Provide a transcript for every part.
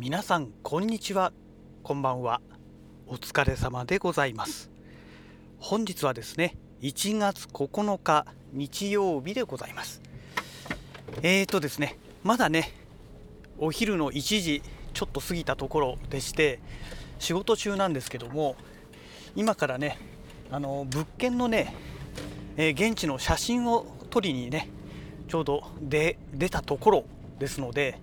皆さんこんにちは。こんばんは。お疲れ様でございます。本日はですね1月9日日曜日でございます。えーとですねまだねお昼の1時ちょっと過ぎたところでして仕事中なんですけども今からねあの物件のね、えー、現地の写真を撮りにねちょうどで出たところですので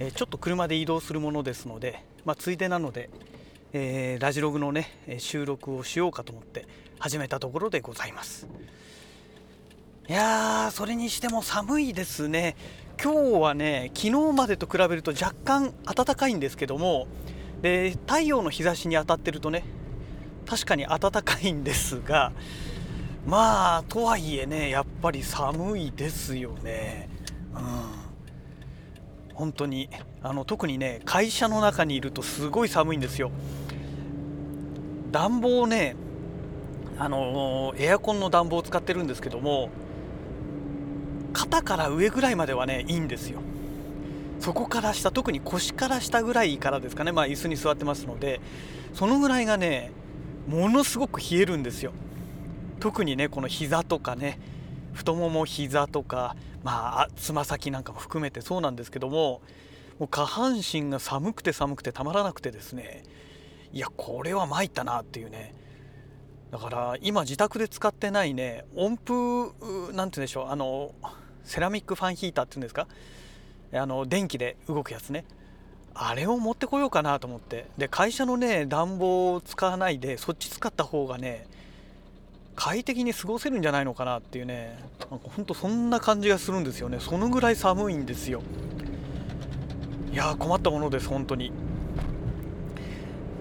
えちょっと車で移動するものですので、まあ、ついでなので、えー、ラジログのね収録をしようかと思って始めたところでございます。いやーそれにしても寒いですね。今日はね昨日までと比べると若干暖かいんですけどもで太陽の日差しに当たってるとね確かに暖かいんですがまあとはいえねやっぱり寒いですよね。うん。本当に。あの特にね会社の中にいるとすごい寒いんですよ。暖房ねあのエアコンの暖房を使ってるんですけども肩から上ぐらいまではねいいんですよ。そこから下特に腰から下ぐらいからですかねまあ椅子に座ってますのでそのぐらいがねものすごく冷えるんですよ。特にねこの膝とかね太もも膝とかまあつま先なんかも含めてそうなんですけどももう下半身が寒くて寒くてたまらなくてですねいやこれは参ったなっていうね。だから今自宅で使ってないね温風なんて言うんでしょうあのセラミックファンヒーターっていうんですか？あの電気で動くやつね。あれを持ってこようかなと思って。で会社のね暖房を使わないでそっち使った方がね快適に過ごせるんじゃないのかなっていうね。なんかほんとそんな感じがするんですよね。そのぐらい寒いんですよ。いや困ったものです本当に。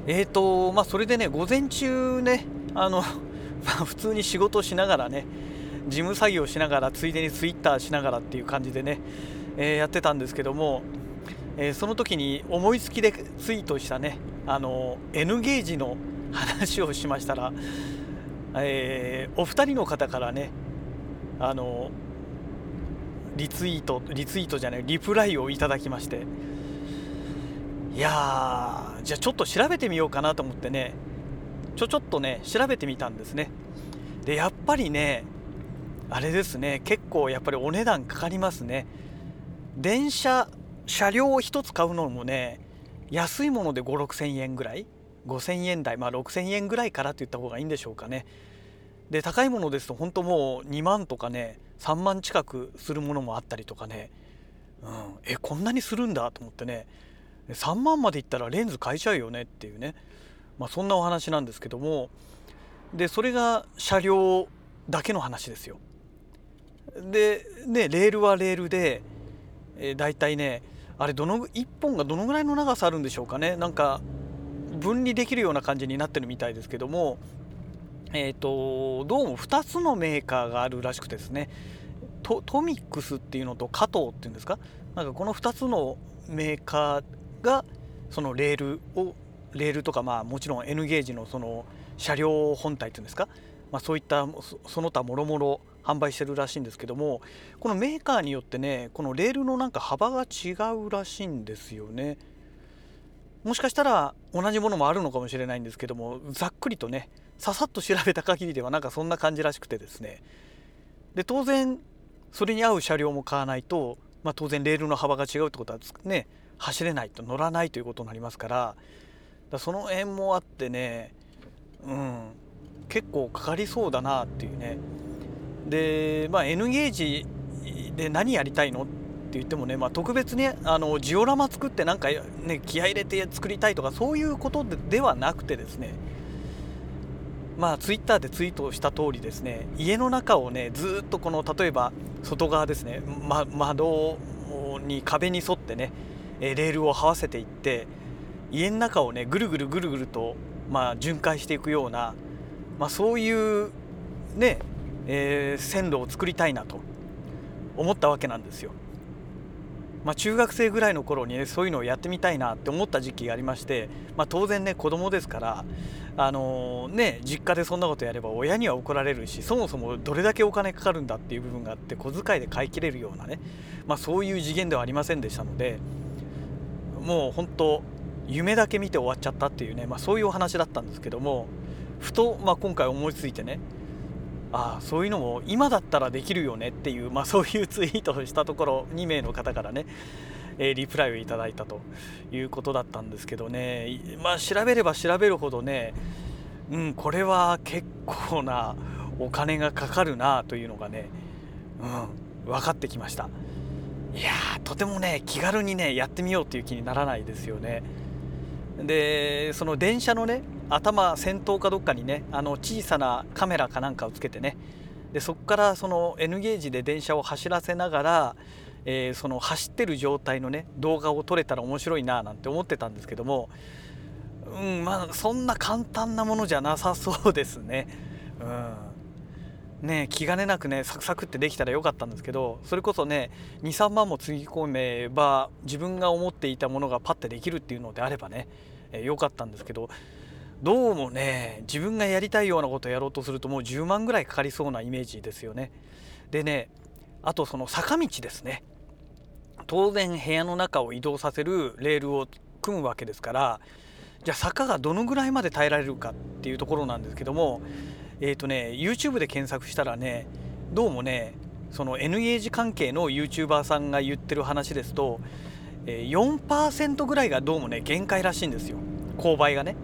えーとまあそれでね午前中ねあの、ま、普通に仕事しながらね事務作業しながらついでにツイッターしながらっていう感じでね、えー、やってたんですけども、えー、その時に思いつきでツイートしたねあの N ゲージの話をしましたらえー、お二人の方からねあのリツイートリツイートじゃないリプライをいただきましていやじゃあちょっと調べてみようかなと思ってねちょちょっとね調べてみたんですね。でやっぱりねあれですね結構やっぱりお値段かかりますね。電車車両を1つ買うのもね安いもので5 6千円ぐらい。5000円台、まあ、6000円ぐらいからって言った方がいいんでしょうかね。で高いものですと本当もう2万とかね3万近くするものもあったりとかね、うん、えこんなにするんだと思ってね。3万までいったらレンズ買えちゃうよねっていうね、まあ、そんなお話なんですけども。でそれが車両だけの話ですよ。でねレールはレールで、えー、だいたいねあれどの1本がどのぐらいの長さあるんでしょうかね。なんか分離できるような感じになってるみたいですけども、えーと、どうも2つのメーカーがあるらしくてですね。トトミックスっていうのと加藤っていうんですか？なんかこの2つのメーカーがそのレールをレールとかまあもちろん N ゲージのその車両本体っていうんですか、まあ、そういったその他もろもろ販売してるらしいんですけどもこのメーカーによってねこのレールのなんか幅が違うらしいんですよね。もしかしたら同じものもあるのかもしれないんですけどもざっくりとねささっと調べた限りではなんかそんな感じらしくてですね。で当然それに合う車両も買わないと、まあ、当然レールの幅が違うってことはね走れないと乗らないということになりますから。だその辺もあってねうん結構かかりそうだなっていうね。でまあ N ゲージで何やりたいのっって言ってもね、まあ、特別にあのジオラマ作ってなんか、ね、気合入れて作りたいとかそういうことでではなくてですねまあツイッターでツイートした通りですね家の中をねずっとこの例えば外側ですね、ま、窓に壁に沿ってねレールを這わせていって家の中をねぐるぐるぐるぐると、まあ、巡回していくような、まあ、そういうね、えー、線路を作りたいなと思ったわけなんですよ。まあ、中学生ぐらいの頃にねそういうのをやってみたいなって思った時期がありまして、まあ、当然ね子供ですからあのー、ね実家でそんなことやれば親には怒られるしそもそもどれだけお金かかるんだっていう部分があって小遣いで買い切れるようなね、まあ、そういう次元ではありませんでしたので、もう本当夢だけ見て終わっちゃったっていうね、まあ、そういうお話だったんですけどもふと、まあ、今回思いついてねああそういうのも今だったらできるよねっていう、まあ、そういうツイートをしたところ2名の方からね、え、リプライをいただいたということだったんですけどね。まあ調べれば調べるほどねうんこれは結構なお金がかかるなというのがね、うん、分かってきました。いやとてもね気軽にねやってみようっていう気にならないですよね。でその電車のね頭先頭かどっかにねあの小さなカメラかなんかをつけてねでそこからその N ゲージで電車を走らせながら、えー、その走ってる状態のね動画を撮れたら面白いななんて思ってたんですけどもうんまあそんな簡単なものじゃなさそうですね。うんね気兼ねなくねサクサクってできたらよかったんですけどそれこそね23万もつぎ込めば自分が思っていたものがパッてできるっていうのであればね良、えー、かったんですけどどうもね自分がやりたいようなことをやろうとするともう10万ぐらいかかりそうなイメージですよね。でねあとその坂道ですね。当然部屋の中を移動させるレールを組むわけですからじゃあ坂がどのぐらいまで耐えられるかっていうところなんですけどもえっ、ー、とね YouTube で検索したらねどうもねその N ゲージ関係の YouTuber さんが言ってる話ですと4%ぐらいがどうもね限界らしいんですよ。勾配がね。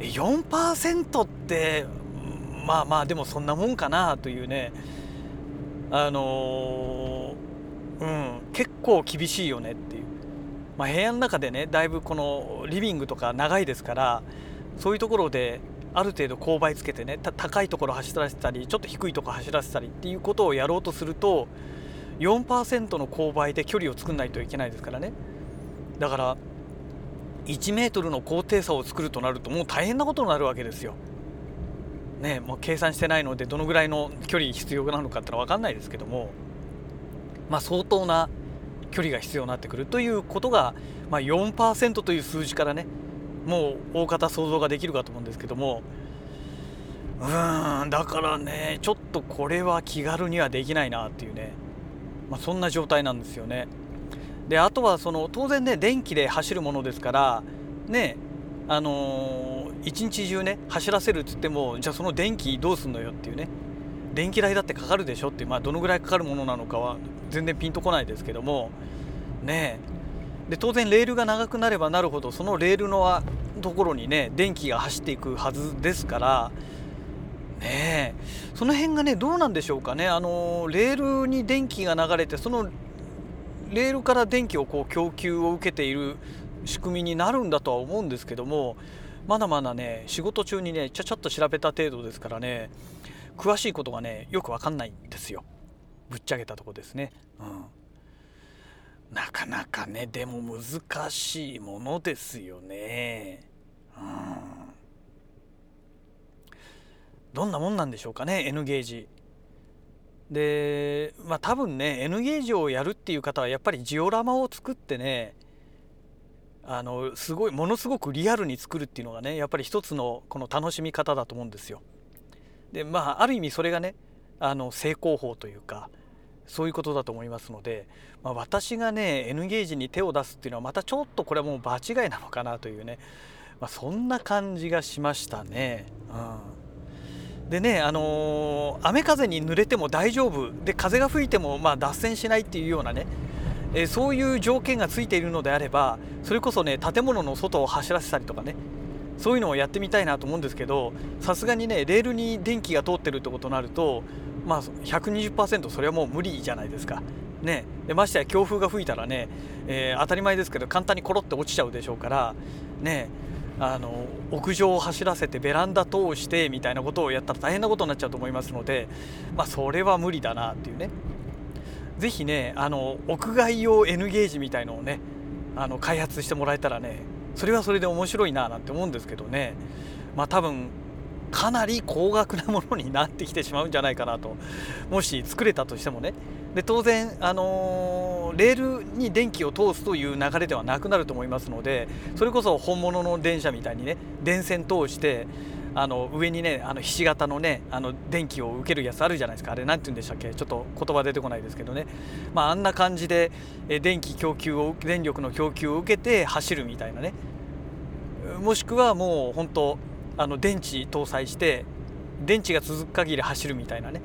4%ってまあまあでもそんなもんかなというね。あのー、うん結構厳しいよねっていう、まあ、部屋の中でねだいぶこのリビングとか長いですからそういうところである程度勾配つけてね高いところ走らせたりちょっと低いところ走らせたりっていうことをやろうとすると4%の勾配で距離を作んないといけないですからね。だから1メートルの高低差を作るとなるともう大変なことになるわけですよ。ね、もう計算してないのでどのぐらいの距離必要なのかってのは分かんないですけども、まあ、相当な距離が必要になってくるということが、まあ、4%という数字からねもう大方想像ができるかと思うんですけどもうーんだからねちょっとこれは気軽にはできないなっていうね、まあ、そんな状態なんですよね。であとはその当然ね電気で走るものですからねあのー、一日中ね走らせるっつってもじゃあその電気どうすんのよっていうね。電気代だってかかるでしょって、まあ、どのぐらいかかるものなのかは全然ピンとこないですけどもね。で当然レールが長くなればなるほどそのレールのところにね電気が走っていくはずですからね。その辺がねどうなんでしょうかね。あのレールに電気が流れてそのレールから電気をこう供給を受けている仕組みになるんだとは思うんですけどもまだまだね仕事中にねちゃちゃっと調べた程度ですからね詳しいことがねよく分かんないんですよぶっちゃけたとこですね。うん、なかなかねでも難しいものですよね。うん、どんなもんなんでしょうかね N ゲージ。でまあ多分ね N ゲージをやるっていう方はやっぱりジオラマを作ってねあのすごいものすごくリアルに作るっていうのがねやっぱり一つのこの楽しみ方だと思うんですよ。でまあある意味それがねあの成功法というかそういうことだと思いますので、まあ、私がね N ゲージに手を出すっていうのはまたちょっとこれはもう場違いなのかなというね、まあ、そんな感じがしましたね。うんでね、あのー、雨風に濡れても大丈夫。で風が吹いてもまあ脱線しないっていうようなね、えー、そういう条件がついているのであればそれこそね建物の外を走らせたりとかね。そういうのをやってみたいなと思うんですけどさすがにねレールに電気が通ってるってことになるとまあ120%それはもう無理じゃないですか。ね、でましてや強風が吹いたらね、えー、当たり前ですけど簡単にコロって落ちちゃうでしょうからね。あの屋上を走らせてベランダ通してみたいなことをやったら大変なことになっちゃうと思いますので、まあ、それは無理だなっていうね。是非ねあの屋外用 N ゲージみたいのをねあの開発してもらえたらねそれはそれで面白いななんて思うんですけどね。まあ多分かなり高額なものになってきてしまうんじゃないかなと。もし作れたとしてもね。で当然、あのー、レールに電気を通すという流れではなくなると思いますのでそれこそ本物の電車みたいにね電線通してあの上にねあのひし形のねあの電気を受けるやつあるじゃないですか。あれ何て言うんでしたっけ？ちょっと言葉出てこないですけどね、まあ、あんな感じで電気供給を電力の供給を受けて走るみたいなね。もしくはもう本当あの電池搭載して電池が続く限り走るみたいなね。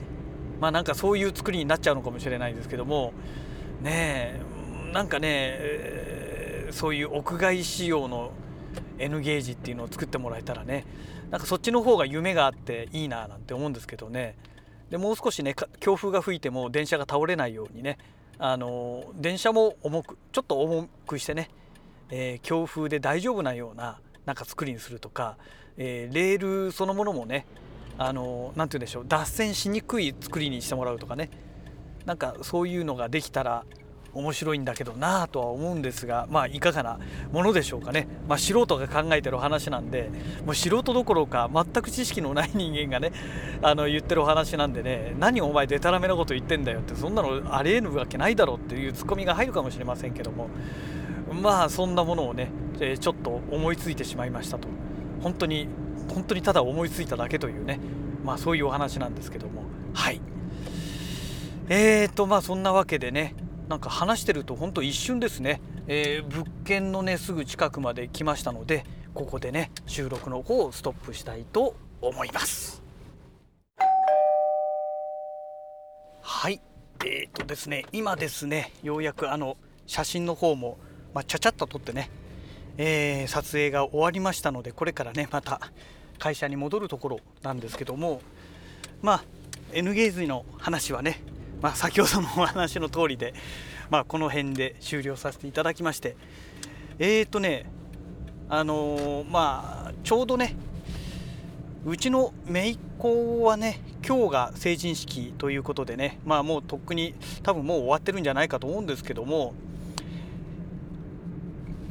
まあなんかそういう作りになっちゃうのかもしれないですけどもねえなんかね、そういう屋外仕様の N ゲージっていうのを作ってもらえたらねなんかそっちの方が夢があっていいななんて思うんですけどね。でもう少しね強風が吹いても電車が倒れないようにねあの電車も重くちょっと重くしてね、えー、強風で大丈夫なようななんか作りにするとか、えー、レールそのものもねあの何て言うんでしょう脱線しにくい作りにしてもらうとかね。なんかそういうのができたら面白いんだけどなぁとは思うんですがまあいかがなものでしょうかね、まあ、素人が考えてる話なんでもう素人どころか全く知識のない人間がねあの言ってるお話なんでね何お前でたらめなこと言ってんだよってそんなのありえぬわけないだろうっていうツッコミが入るかもしれませんけどもまあそんなものをねちょっと思いついてしまいましたと。本当に本当にただ思いついただけというね。まあそういうお話なんですけども。はい。えーとまあそんなわけでね。なんか話してると本当一瞬ですね、えー、物件のねすぐ近くまで来ましたのでここでね収録の方をストップしたいと思います。はい。えーとですね今ですねようやくあの写真の方も、まあ、ちゃちゃっと撮ってねえー、撮影が終わりましたのでこれからねまた会社に戻るところなんですけどもまあ N ゲーズの話はね、まあ、先ほどのお話の通りで、まあ、この辺で終了させていただきましてえ、ー、とねあのー、まあちょうどねうちの姪っ子はね今日が成人式ということでねまあもうとっくに多分もう終わってるんじゃないかと思うんですけども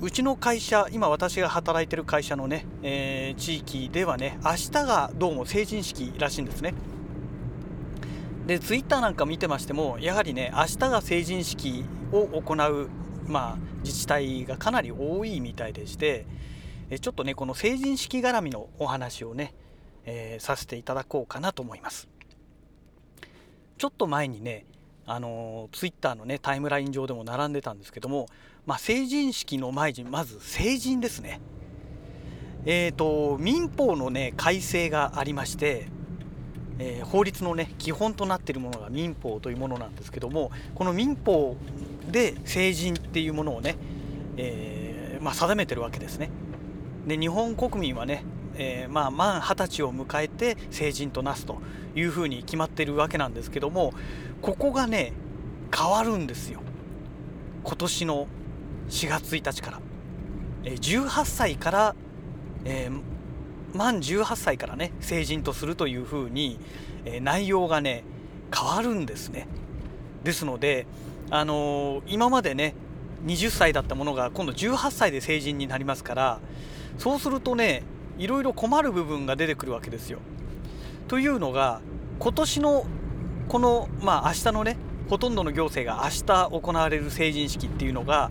うちの会社今私が働いてる会社のね、えー、地域ではね明日がどうも成人式らしいんですね。でツイッターなんか見てましてもやはりね明日が成人式を行う、まあ、自治体がかなり多いみたいでしてちょっとねこの成人式絡みのお話をね、えー、させていただこうかなと思います。ちょっと前にねあのツイッターのねタイムライン上でも並んでたんですけどもまあ、成人式の前にまず成人ですね。えーと、民法の、ね、改正がありまして、えー、法律の、ね、基本となっているものが民法というものなんですけどもこの民法で成人っていうものをね、えー、まあ、定めてるわけですね。で日本国民はね、えー、まあ、満二十歳を迎えて成人となすというふうに決まってるわけなんですけどもここがね変わるんですよ今年の4月1日から、え18歳から、えー、満18歳からね成人とするというふうに、え内容がね変わるんですねですので、あのー、今までね20歳だったものが今度18歳で成人になりますからそうするとねいろいろ困る部分が出てくるわけですよ。というのが今年のこのまあ明日のねほとんどの行政が明日行われる成人式っていうのが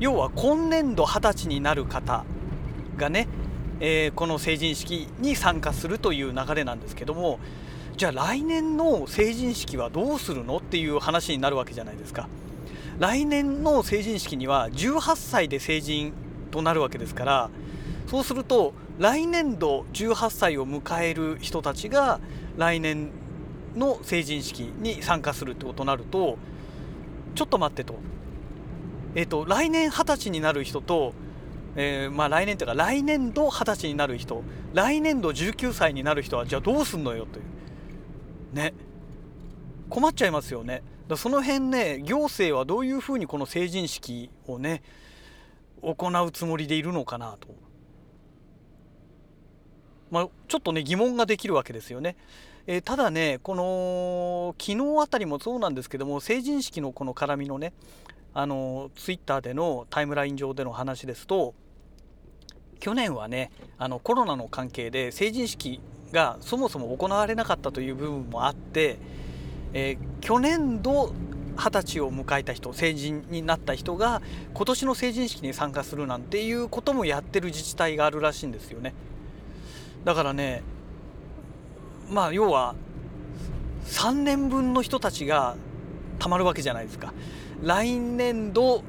要は今年度20歳になる方がね、えー、この成人式に参加するという流れなんですけどもじゃあ来年の成人式はどうするのっていう話になるわけじゃないですか。来年の成人式には18歳で成人となるわけですからそうすると来年度18歳を迎える人たちが来年の成人式に参加するってことになるとちょっと待ってと。えーと、来年二十歳になる人と、えー、まあ、来年というか来年度二十歳になる人。来年度19歳になる人はじゃあどうすんのよという。ね。困っちゃいますよね。だその辺ね行政はどういうふうにこの成人式をね行うつもりでいるのかなと、まあ、ちょっとね疑問ができるわけですよね。えー、ただねこの昨日あたりもそうなんですけども成人式のこの絡みのねあのツイッターでのタイムライン上での話ですと去年はねあのコロナの関係で成人式がそもそも行われなかったという部分もあって、えー、去年度二十歳を迎えた人成人になった人が今年の成人式に参加するなんていうこともやってる自治体があるらしいんですよねだからねまあ要は3年分の人たちがたまるわけじゃないですか。来年度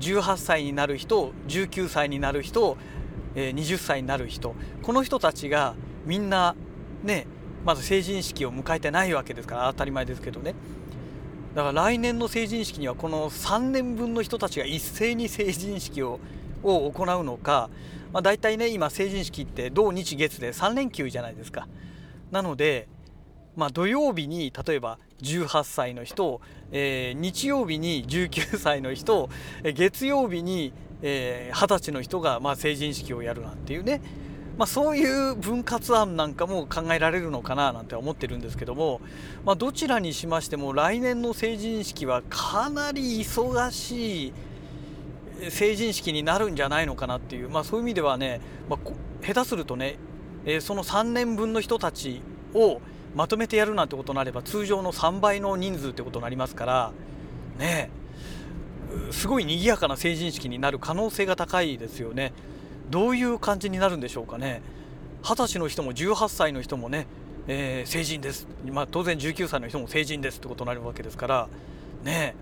18歳になる人19歳になる人、20歳になる人この人たちがみんなねまず成人式を迎えてないわけですから当たり前ですけどね。だから来年の成人式にはこの3年分の人たちが一斉に成人式をを行うのか、まあ、大体ね今成人式って土日月で3連休じゃないですか。なので、まあ、土曜日に例えば18歳の人、えー、日曜日に19歳の人月曜日に、えー、歳の人が、まあ、成人式をやるなんていうね。まあ、そういう分割案なんかも考えられるのかななんて思ってるんですけども、まあ、どちらにしましても来年の成人式はかなり忙しい成人式になるんじゃないのかなっていう、まあ、そういう意味ではね、まあ、下手するとね、えー、その3年分の人たちをまとめてやるなんてことになれば通常の3倍の人数ってことになりますからねすごい賑やかな成人式になる可能性が高いですよね。どういう感じになるんでしょうかね。二十歳の人も18歳の人もね、えー、成人です、まあ、当然19歳の人も成人ですってことになるわけですからね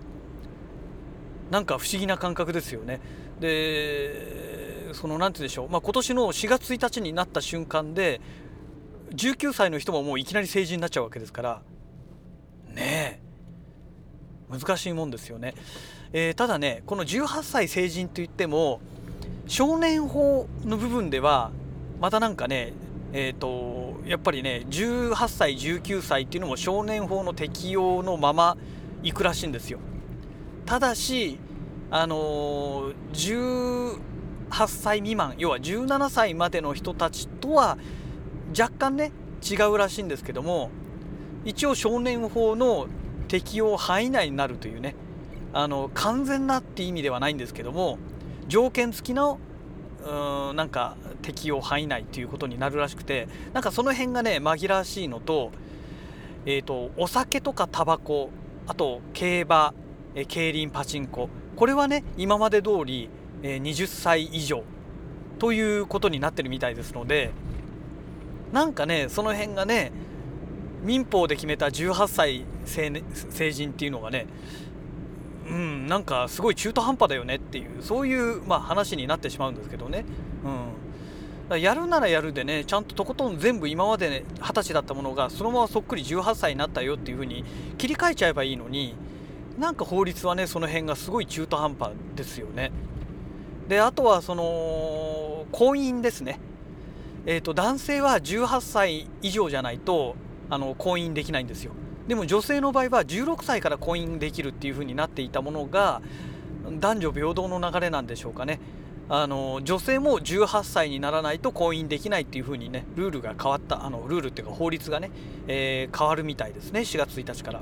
なんか不思議な感覚ですよね。でその何て言うんでしょう、まあ、今年の4月1日になった瞬間で19歳の人ももういきなり成人になっちゃうわけですからねえ難しいもんですよね、えー、ただねこの18歳成人といっても少年法の部分ではまたなんかねえーと、やっぱりね18歳19歳っていうのも少年法の適用のままいくらしいんですよ。ただしあのー、18歳未満要は17歳までの人たちとは若干ね違うらしいんですけども一応少年法の適用範囲内になるというねあの完全なって意味ではないんですけども条件付きのうんなんか適用範囲内っていうことになるらしくてなんかその辺がね紛らわしいのと,、えーと、お酒とかタバコあと競馬、え競輪パチンコこれはね今まで通り、え、20歳以上ということになってるみたいですのでなんかねその辺がね民法で決めた18歳成人っていうのがねうん、なんかすごい中途半端だよねっていうそういう、まあ、話になってしまうんですけどね、うん、やるならやるでねちゃんととことん全部今まで、ね、20歳だったものがそのままそっくり18歳になったよっていう風に切り替えちゃえばいいのになんか法律はねその辺がすごい中途半端ですよね。であとはその婚姻ですね。えーと男性は18歳以上じゃないとあの婚姻できないんですよ。でも女性の場合は16歳から婚姻できるっていう風になっていたものが男女平等の流れなんでしょうかね。あの女性も18歳にならないと婚姻できないっていう風にねルールが変わったあのルールっていうか法律がね、えー、変わるみたいですね。4月1日から。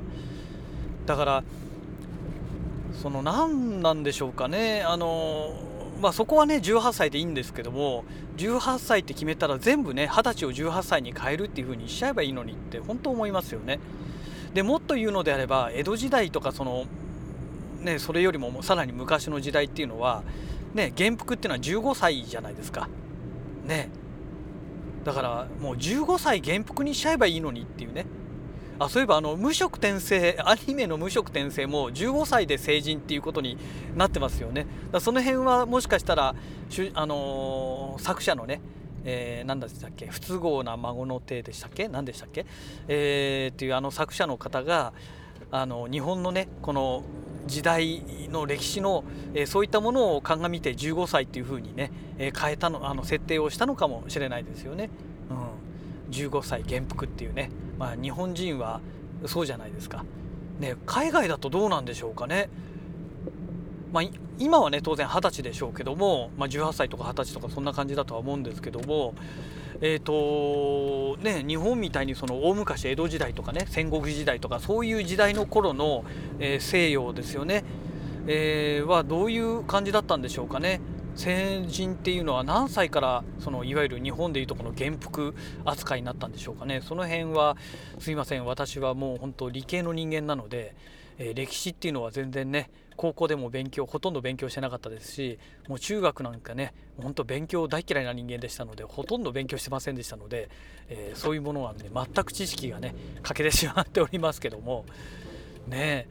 だからその何なんでしょうかね。あのまあ、そこはね18歳でいいんですけども18歳って決めたら全部ね20歳を18歳に変えるっていう風にしちゃえばいいのにって本当思いますよね。でもっと言うのであれば江戸時代とかその、ね、それよりもさらに昔の時代っていうのは、ね、元服っていうのは15歳じゃないですか。ねだからもう15歳元服にしちゃえばいいのにっていうねあそういえばあの無色転生アニメの無色転生も15歳で成人っていうことになってますよね。だその辺はもしかしたらあのー、作者のねえー、何でしたっけ不都合な孫の手でしたっけ？何でしたっけ、えー、っていうあの作者の方があの日本のねこの時代の歴史の、えー、そういったものを鑑みて15歳っていうふうにね、えー、変えたのあの設定をしたのかもしれないですよね。15歳元服っていうね、まあ、日本人はそうじゃないですか。ね、海外だとどうなんでしょうかね。まあ、今はね当然二十歳でしょうけども、まあ、18歳とか二十歳とかそんな感じだとは思うんですけどもえっ、ー、とね日本みたいにその大昔江戸時代とかね戦国時代とかそういう時代の頃の、えー、西洋ですよね、えー、はどういう感じだったんでしょうかね。成人っていうのは何歳からそのいわゆる日本でいうとこの元服扱いになったんでしょうかね。その辺はすいません。私はもう本当理系の人間なのでえー、歴史っていうのは全然ね高校でも勉強ほとんど勉強してなかったですしもう中学なんかねほんと勉強大嫌いな人間でしたのでほとんど勉強してませんでしたので、えー、そういうものはね全く知識がね欠けてしまっておりますけども。ね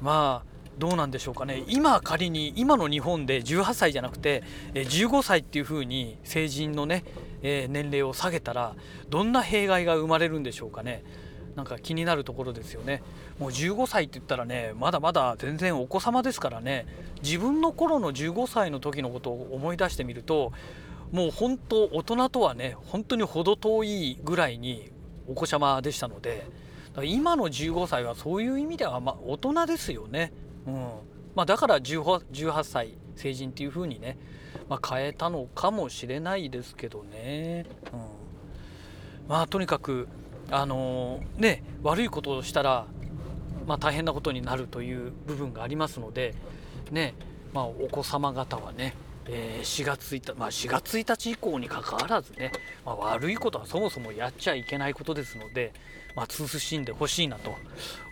まあどうなんでしょうかね。今仮に今の日本で18歳じゃなくて15歳っていう風に成人のね、年齢を下げたらどんな弊害が生まれるんでしょうかね。なんか気になるところですよね。もう15歳って言ったらねまだまだ全然お子様ですからね。自分の頃の15歳の時のことを思い出してみるともう本当大人とはね本当に程遠いぐらいにお子様でしたので今の15歳はそういう意味ではま大人ですよね。うんまあ、だから 18, 18歳成人っていう風にね、まあ、変えたのかもしれないですけどね。うん、まあとにかくあのー、ね悪いことをしたら、まあ、大変なことになるという部分がありますのでねまあ、お子様方はね、えー、4月1日、まあ、4月1日以降にかかわらずね、まあ、悪いことはそもそもやっちゃいけないことですので、まあ、慎んでほしいなと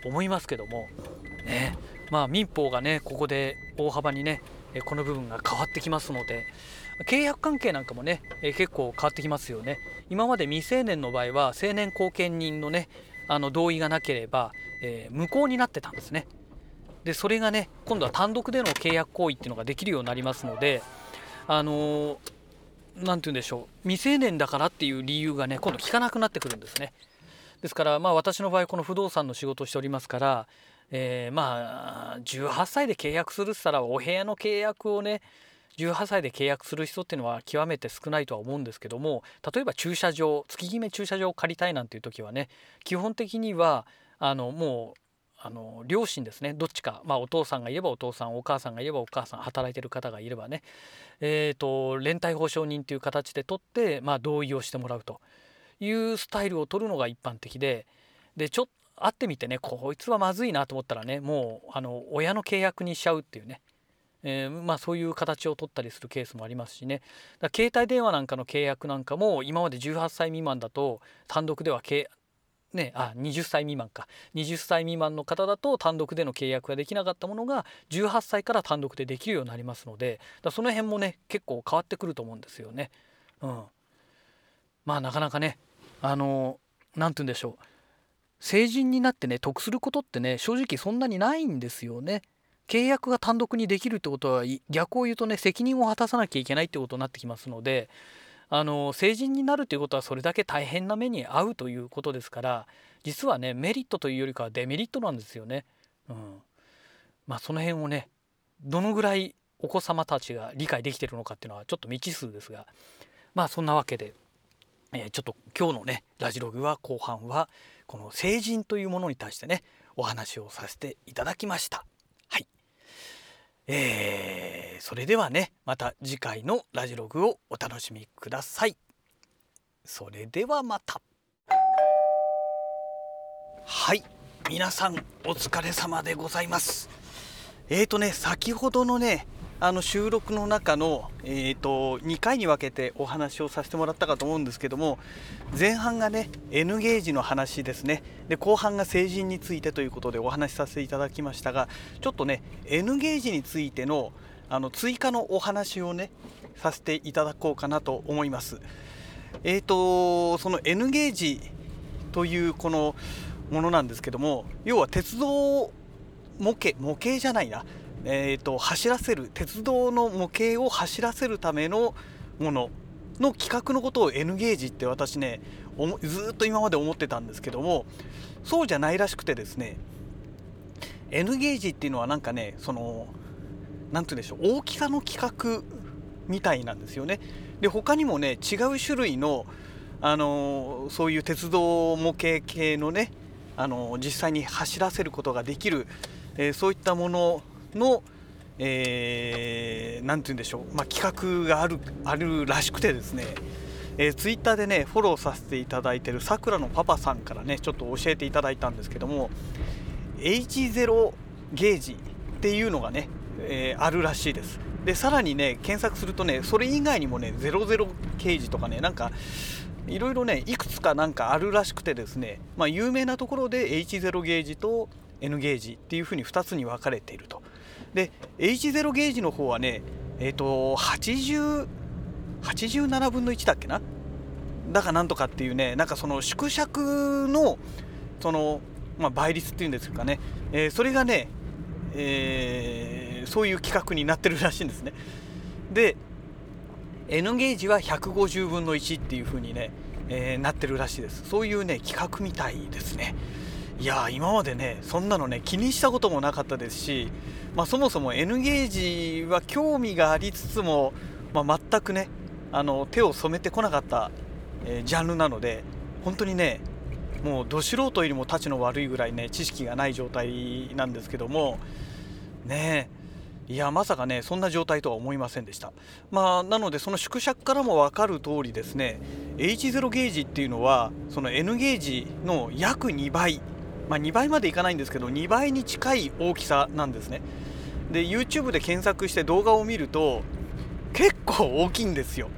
思いますけどもねまあ民法がねここで大幅にねこの部分が変わってきますので契約関係なんかもね結構変わってきますよね。今まで未成年の場合は成年後見人のねあの同意がなければ、えー、無効になってたんですね。でそれがね今度は単独での契約行為っていうのができるようになりますのであの何、て言うんでしょう。未成年だからっていう理由がね今度効かなくなってくるんですね。ですからまあ私の場合この不動産の仕事をしておりますからえー、まあ18歳で契約するっったらお部屋の契約をね18歳で契約する人っていうのは極めて少ないとは思うんですけども例えば駐車場月決め駐車場を借りたいなんていう時はね基本的にはあのもうあの両親ですね。どっちか、まあ、お父さんがいればお父さんお母さんがいればお母さん働いてる方がいればね、えーと、連帯保証人という形で取って、まあ、同意をしてもらうというスタイルを取るのが一般的で。でちょっと会ってみてねこいつはまずいなと思ったらねもうあの親の契約にしちゃうっていうね、えー、まあ、そういう形を取ったりするケースもありますしね。だ携帯電話なんかの契約なんかも今まで18歳未満だと単独ではね、あ20歳未満か20歳未満の方だと単独での契約ができなかったものが18歳から単独でできるようになりますのでだその辺もね結構変わってくると思うんですよね。うん、まあなかなかねあの何て言うんでしょう成人になってね得することってね正直そんなにないんですよね。契約が単独にできるってことは逆を言うとね責任を果たさなきゃいけないってことになってきますのであの成人になるということはそれだけ大変な目に遭うということですから実はねメリットというよりかはデメリットなんですよね。うん、まあその辺をねどのぐらいお子様たちが理解できてるのかっていうのはちょっと未知数ですがまあそんなわけで、えー、ちょっと今日のねラジログは後半はこの成人というものに対してねお話をさせていただきました。はい。えー、それではねまた次回のラジログをお楽しみください。それではまた。はい皆さんお疲れ様でございます。えーとね先ほどのねあの収録の中の、えーと、2回に分けてお話をさせてもらったかと思うんですけども前半がね N ゲージの話ですね。で後半が成人についてということでお話しさせていただきましたがちょっとね N ゲージについてのあの追加のお話をねさせていただこうかなと思います。えーとその N ゲージというこのものなんですけども要は鉄道模型模型じゃないな。えーと、走らせる鉄道の模型を走らせるためのものの企画のことを N ゲージって私ねずっと今まで思ってたんですけどもそうじゃないらしくてですね N ゲージっていうのはなんかねその何て言うんでしょう大きさの規格みたいなんですよね。で他にもね違う種類のあのそういう鉄道模型系のねあの実際に走らせることができる、えー、そういったものの何、えー、て言うんでしょう、まあ、企画があるあるらしくてですね、えー、ツイッターでねフォローさせていただいてるさくらのパパさんからねちょっと教えていただいたんですけども H0 ゲージっていうのがね、えー、あるらしいです。でさらにね検索するとねそれ以外にもね00ゲージとかねなんかいろいろねいくつかなんかあるらしくてですねまあ有名なところで H0 ゲージと N ゲージっていうふうに2つに分かれていると。で H0 ゲージの方はねえっ、ー、と80 87分の1だっけな？だかなんとかっていうねなんかその縮尺のその、まあ、倍率っていうんですかね、えー、それがね、えー、そういう企画になってるらしいんですね。で N ゲージは150分の1っていう風にね、えー、なってるらしいです。そういうね企画みたいですね。いや今までねそんなのね気にしたこともなかったですし、まあ、そもそも N ゲージは興味がありつつも、まあ、全くねあの手を染めてこなかった、えー、ジャンルなので本当にねもうど素人よりもたちの悪いぐらいね知識がない状態なんですけどもねいやまさかねそんな状態とは思いませんでした。まあなのでその縮尺からも分かる通りですね H0 ゲージっていうのはその N ゲージの約2倍。まあ、2倍までいかないんですけど2倍に近い大きさなんですね。で YouTube で検索して動画を見ると結構大きいんですよ。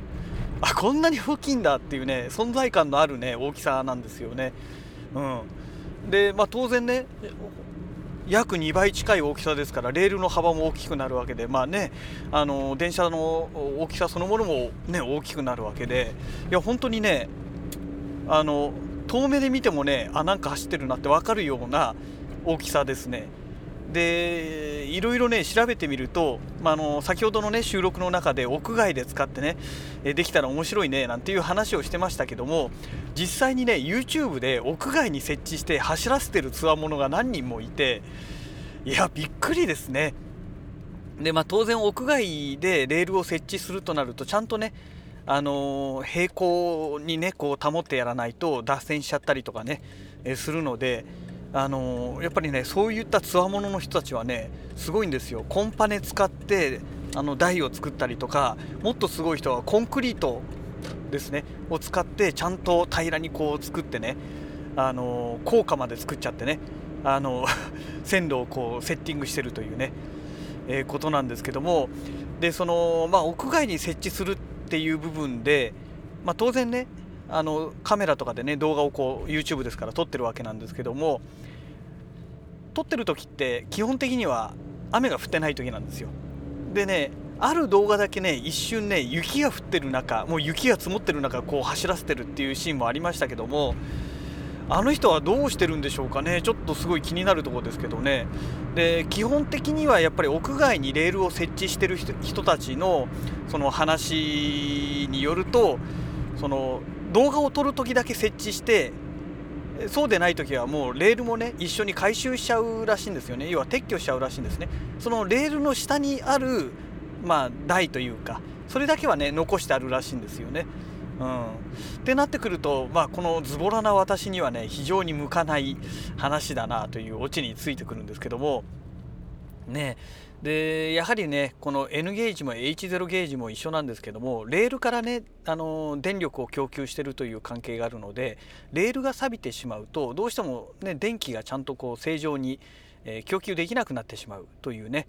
あこんなに大きいんだっていうね存在感のあるね大きさなんですよね。うん、で、まあ、当然ね約2倍近い大きさですからレールの幅も大きくなるわけでまあねあの電車の大きさそのものもね大きくなるわけでいや本当にねあの遠目で見てもねあなんか走ってるなって分かるような大きさですね。でいろいろね調べてみると、まあ、の先ほどのね収録の中で屋外で使ってねできたら面白いねなんていう話をしてましたけども実際にね YouTube で屋外に設置して走らせてるつわものが何人もいていやびっくりですね。でまあ当然屋外でレールを設置するとなるとちゃんとねあの平行にねこう保ってやらないと脱線しちゃったりとかね、するのであのやっぱりねそういったつわものの人たちはねすごいんですよ。コンパネ使ってあの台を作ったりとかもっとすごい人はコンクリートですねを使ってちゃんと平らにこう作ってねあの効果まで作っちゃってねあの 線路をこうセッティングしてるというね、えー、ことなんですけどもでその、まあ、屋外に設置するっていう部分で、まあ、当然ねあのカメラとかでね動画をこう YouTube ですから撮ってるわけなんですけども撮ってる時って基本的には雨が降ってない時なんですよ。でねある動画だけね一瞬ね雪が降ってる中もう雪が積もってる中こう走らせてるっていうシーンもありましたけどもあの人はどうしてるんでしょうかね。ちょっとすごい気になるとこですけどね。で基本的にはやっぱり屋外にレールを設置してる人たちのその話によるとその動画を撮る時だけ設置してそうでない時はもうレールもね一緒に回収しちゃうらしいんですよね。要は撤去しちゃうらしいんですね。そのレールの下にあるまあ台というかそれだけはね残してあるらしいんですよね。うん、ってなってくると、まあ、このズボラな私にはね非常に向かない話だなというオチについてくるんですけどもねでやはりねこの N ゲージも H0 ゲージも一緒なんですけどもレールからねあの電力を供給してるという関係があるのでレールが錆びてしまうとどうしてもね電気がちゃんとこう正常に、えー、供給できなくなってしまうというね、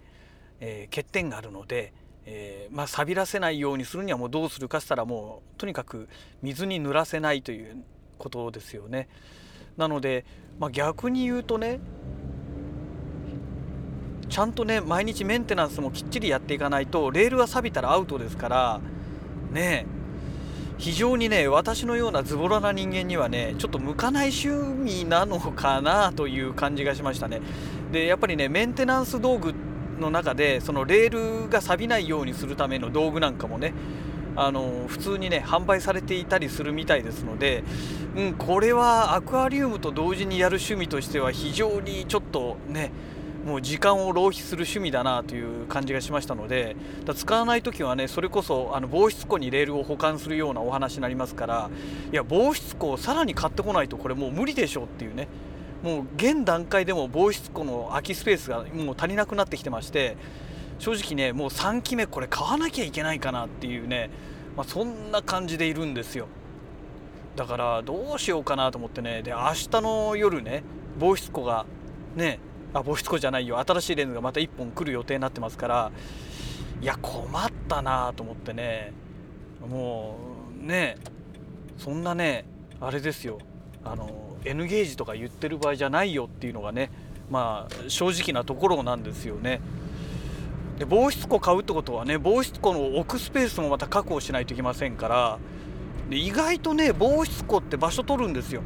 えー、欠点があるので、えー、まあ、錆びらせないようにするにはもうどうするかしたらもうとにかく水に濡らせないということですよね。なので、まあ、逆に言うとねちゃんとね毎日メンテナンスもきっちりやっていかないとレールが錆びたらアウトですからね非常にね私のようなズボラな人間にはねちょっと向かない趣味なのかなという感じがしましたね。でやっぱりねメンテナンス道具の中でそのレールが錆びないようにするための道具なんかもねあの普通にね販売されていたりするみたいですので、うん、これはアクアリウムと同時にやる趣味としては非常にちょっとねもう時間を浪費する趣味だなという感じがしましたので使わない時はねそれこそあの防湿庫にレールを保管するようなお話になりますからいや防湿庫をさらに買ってこないとこれもう無理でしょっていうねもう現段階でも防湿庫の空きスペースがもう足りなくなってきてまして正直ねもう3期目これ買わなきゃいけないかなっていうね、まあ、そんな感じでいるんですよ。だからどうしようかなと思ってねで明日の夜ね防湿庫がねあ防湿庫じゃないよ。新しいレンズがまた1本来る予定になってますから。いや困ったなと思ってね。もうねそんなねあれですよ。あの N ゲージとか言ってる場合じゃないよっていうのがねまあ正直なところなんですよね。で防湿庫買うってことはね防湿庫の置くスペースもまた確保しないといけませんから。で意外とね防湿庫って場所取るんですよ。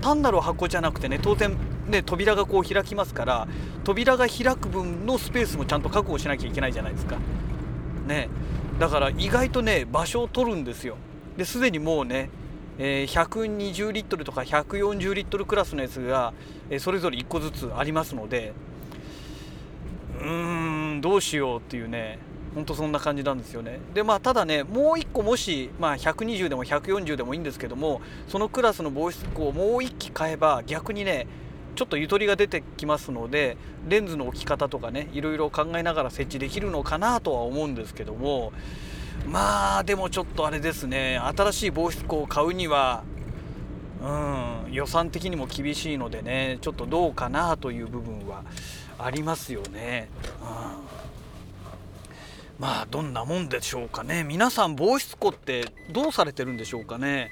単なる箱じゃなくてね当然ね扉がこう開きますから扉が開く分のスペースもちゃんと確保しなきゃいけないじゃないですか。ねだから意外とね場所を取るんですよ。ですでにもうねえー、120リットルとか140リットルクラスのやつが、えー、それぞれ1個ずつありますのでうーんどうしようっていうねほんとそんな感じなんですよね。でまあただねもう1個もし、まあ、120でも140でもいいんですけどもそのクラスの防湿庫をもう1機買えば逆にねちょっとゆとりが出てきますのでレンズの置き方とかねいろいろ考えながら設置できるのかなとは思うんですけどもまあでもちょっとあれですね新しい防湿庫を買うにはうん予算的にも厳しいのでねちょっとどうかなという部分はありますよね。うん。まあどんなもんでしょうかね。皆さん防湿庫ってどうされてるんでしょうかね。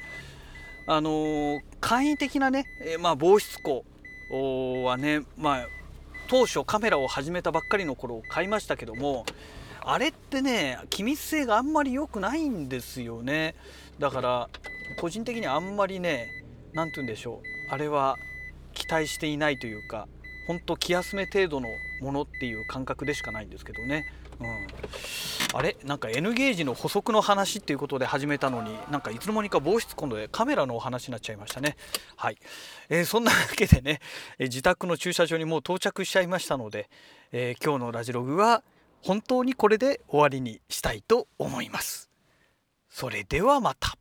あの簡易的なね、えまあ、防湿庫はねまあ当初カメラを始めたばっかりの頃買いましたけどもあれってね気密性があんまり良くないんですよね。だから個人的にあんまりね何て言うんでしょう。あれは期待していないというかほんと気休め程度のものっていう感覚でしかないんですけどね。うん、あれ？なんか N ゲージの補足の話っていうことで始めたのになんかいつの間にか防湿今度でカメラのお話になっちゃいましたね。はい、えー、そんなわけでね、えー、自宅の駐車場にもう到着しちゃいましたので、えー、今日のラジログは本当にこれで終わりにしたいと思います。それではまた。